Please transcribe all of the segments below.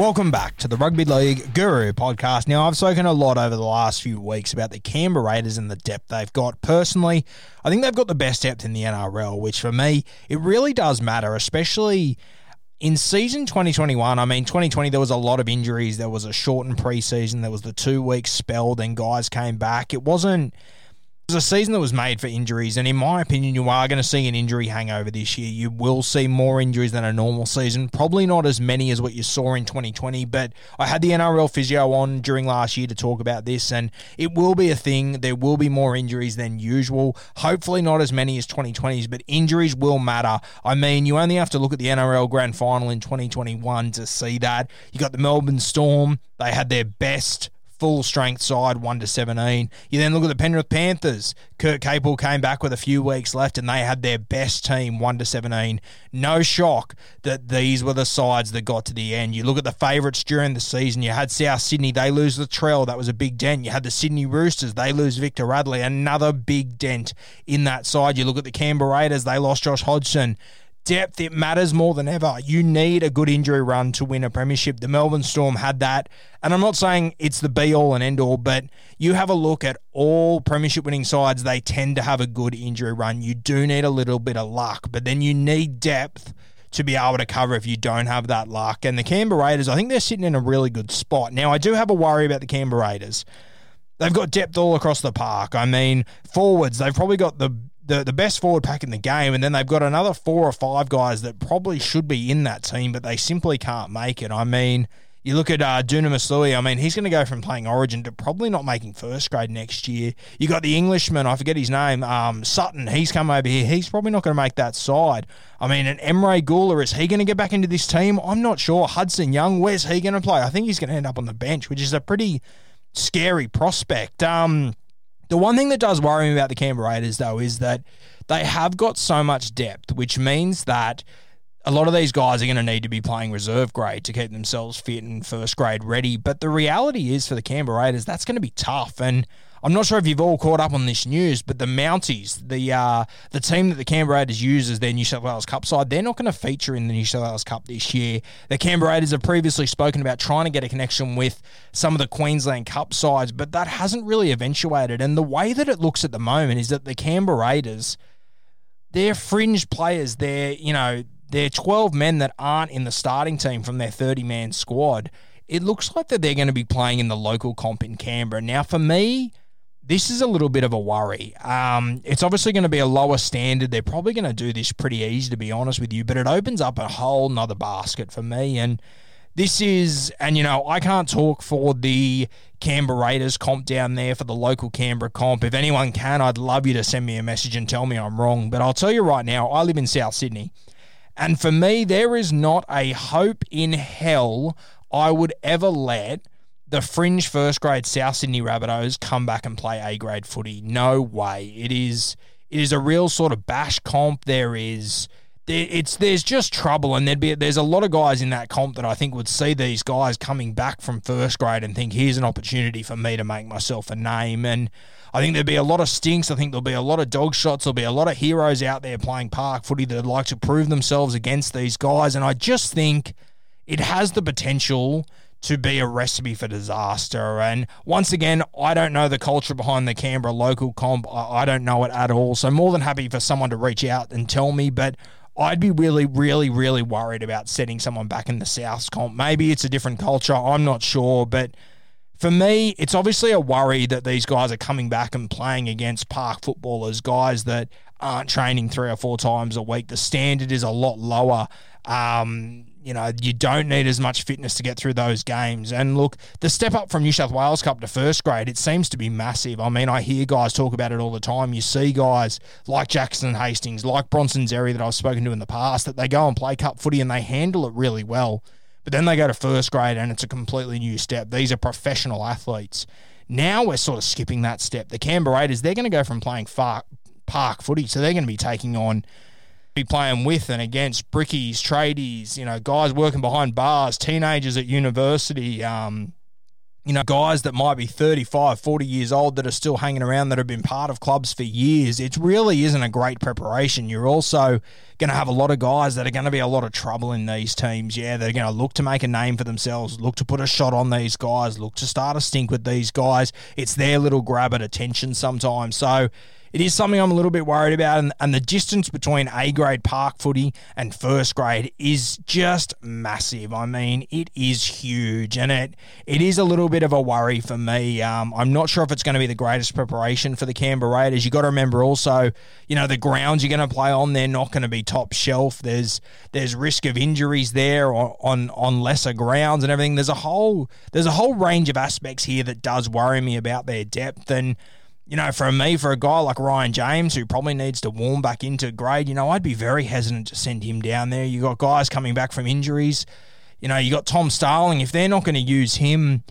Welcome back to the Rugby League Guru podcast. Now, I've spoken a lot over the last few weeks about the Canberra Raiders and the depth they've got. Personally, I think they've got the best depth in the NRL, which for me, it really does matter, especially in season 2021. I mean, 2020, there was a lot of injuries. There was a shortened preseason, there was the two week spell, then guys came back. It wasn't. Was a season that was made for injuries, and in my opinion, you are going to see an injury hangover this year. You will see more injuries than a normal season. Probably not as many as what you saw in 2020, but I had the NRL physio on during last year to talk about this, and it will be a thing. There will be more injuries than usual. Hopefully, not as many as 2020s, but injuries will matter. I mean, you only have to look at the NRL Grand Final in 2021 to see that. You got the Melbourne Storm, they had their best full strength side, 1 to 17. You then look at the Penrith Panthers. Kurt Capewell came back with a few weeks left and they had their best team, 1 to 17. No shock that these were the sides that got to the end. You look at the favourites during the season. You had South Sydney, they lose Latrell. That was a big dent. You had the Sydney Roosters, they lose Victor Radley, another big dent in that side. You look at the Canberra Raiders, they lost Josh Hodgson depth, it matters more than ever. You need a good injury run to win a premiership. The Melbourne Storm had that. And I'm not saying it's the be all and end all, but you have a look at all premiership winning sides, they tend to have a good injury run. You do need a little bit of luck, but then you need depth to be able to cover if you don't have that luck. And the Canberra Raiders, I think they're sitting in a really good spot. Now, I do have a worry about the Canberra Raiders. They've got depth all across the park. I mean, forwards, they've probably got the the, the best forward pack in the game, and then they've got another four or five guys that probably should be in that team, but they simply can't make it. I mean, you look at uh, I mean, he's going to go from playing Origin to probably not making first grade next year. You got the Englishman, I forget his name, um, Sutton. He's come over here. He's probably not going to make that side. I mean, an Emre Guler, is he going to get back into this team? I'm not sure. Hudson Young, where's he going to play? I think he's going to end up on the bench, which is a pretty scary prospect. Um, the one thing that does worry me about the Canberra Raiders, though, is that they have got so much depth, which means that a lot of these guys are going to need to be playing reserve grade to keep themselves fit and first grade ready. But the reality is for the Canberra Raiders, that's going to be tough. And I'm not sure if you've all caught up on this news, but the Mounties, the uh, the team that the Canberra Raiders use as their New South Wales Cup side, they're not going to feature in the New South Wales Cup this year. The Canberra Raiders have previously spoken about trying to get a connection with some of the Queensland Cup sides, but that hasn't really eventuated. And the way that it looks at the moment is that the Canberra Raiders, they're fringe players. They're, you know, they're 12 men that aren't in the starting team from their 30 man squad. It looks like that they're going to be playing in the local comp in Canberra. Now, for me, this is a little bit of a worry. Um, it's obviously going to be a lower standard. They're probably going to do this pretty easy, to be honest with you, but it opens up a whole nother basket for me. And this is, and you know, I can't talk for the Canberra Raiders comp down there for the local Canberra comp. If anyone can, I'd love you to send me a message and tell me I'm wrong. But I'll tell you right now, I live in South Sydney. And for me, there is not a hope in hell I would ever let the fringe first grade South Sydney Rabbitohs come back and play A grade footy. No way. It is it is a real sort of bash comp. There is it's there's just trouble, and there'd be there's a lot of guys in that comp that I think would see these guys coming back from first grade and think here's an opportunity for me to make myself a name. And I think there'd be a lot of stinks. I think there'll be a lot of dog shots. There'll be a lot of heroes out there playing park footy that'd like to prove themselves against these guys. And I just think it has the potential to be a recipe for disaster. And once again, I don't know the culture behind the Canberra local comp. I don't know it at all. So more than happy for someone to reach out and tell me. But I'd be really, really, really worried about setting someone back in the Souths comp. Maybe it's a different culture. I'm not sure. But for me, it's obviously a worry that these guys are coming back and playing against park footballers, guys that aren't training three or four times a week. The standard is a lot lower. Um, you know, you don't need as much fitness to get through those games. And look, the step up from New South Wales Cup to first grade, it seems to be massive. I mean, I hear guys talk about it all the time. You see guys like Jackson Hastings, like Bronson Xerri that I've spoken to in the past, that they go and play cup footy and they handle it really well. But then they go to first grade and it's a completely new step. These are professional athletes. Now we're sort of skipping that step. The Canberra Raiders, they're going to go from playing far, park footy, so they're going to be taking on be playing with and against brickies, tradies, you know, guys working behind bars, teenagers at university, um, you know, guys that might be 35, 40 years old that are still hanging around that have been part of clubs for years. It really isn't a great preparation. You're also going to have a lot of guys that are going to be a lot of trouble in these teams. Yeah, they're going to look to make a name for themselves, look to put a shot on these guys, look to start a stink with these guys. It's their little grab at attention sometimes. So, it is something I'm a little bit worried about, and, and the distance between A grade park footy and first grade is just massive. I mean, it is huge, and it it is a little bit of a worry for me. Um, I'm not sure if it's going to be the greatest preparation for the Canberra Raiders. You got to remember also, you know, the grounds you're going to play on, they're not going to be top shelf. There's there's risk of injuries there on, on on lesser grounds and everything. There's a whole there's a whole range of aspects here that does worry me about their depth and you know, for me, for a guy like Ryan James, who probably needs to warm back into grade, you know, I'd be very hesitant to send him down there. You got guys coming back from injuries. You know, you got Tom Starling. If they're not going to use him,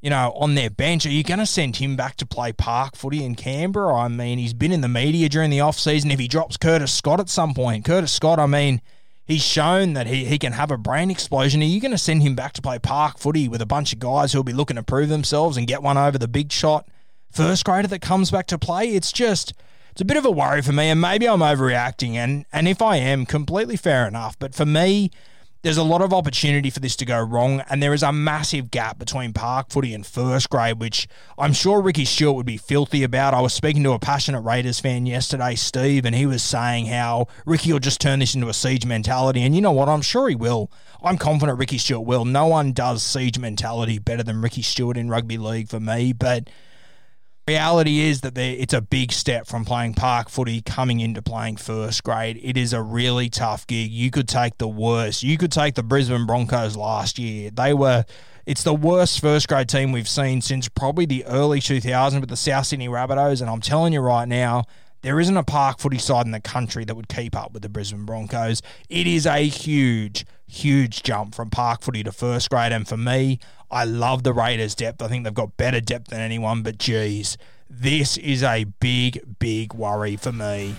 you know, on their bench, are you going to send him back to play park footy in Canberra? I mean, he's been in the media during the off season. If he drops Curtis Scott at some point, Curtis Scott, I mean, he's shown that he, he can have a brain explosion. Are you going to send him back to play park footy with a bunch of guys who'll be looking to prove themselves and get one over the big shot? First grader that comes back to play. It's just it's a bit of a worry for me, and maybe I'm overreacting, and and if I am, completely fair enough. But for me, there's a lot of opportunity for this to go wrong, and there is a massive gap between park footy and first grade, which I'm sure Ricky Stuart would be filthy about. I was speaking to a passionate Raiders fan yesterday, Steve, and he was saying how Ricky will just turn this into a siege mentality, and you know what? I'm sure he will. I'm confident Ricky Stuart will. No one does siege mentality better than Ricky Stuart in rugby league for me, but Reality is that it's a big step from playing park footy coming into playing first grade. It is a really tough gig. You could take the worst. You could take the Brisbane Broncos last year. They were it's the worst first grade team we've seen since probably the early 2000s with the South Sydney Rabbitohs. And I'm telling you right now, there isn't a park footy side in the country that would keep up with the Brisbane Broncos. It is a huge, huge jump from park footy to first grade. And for me, I love the Raiders' depth. I think they've got better depth than anyone, but geez, this is a big, big worry for me.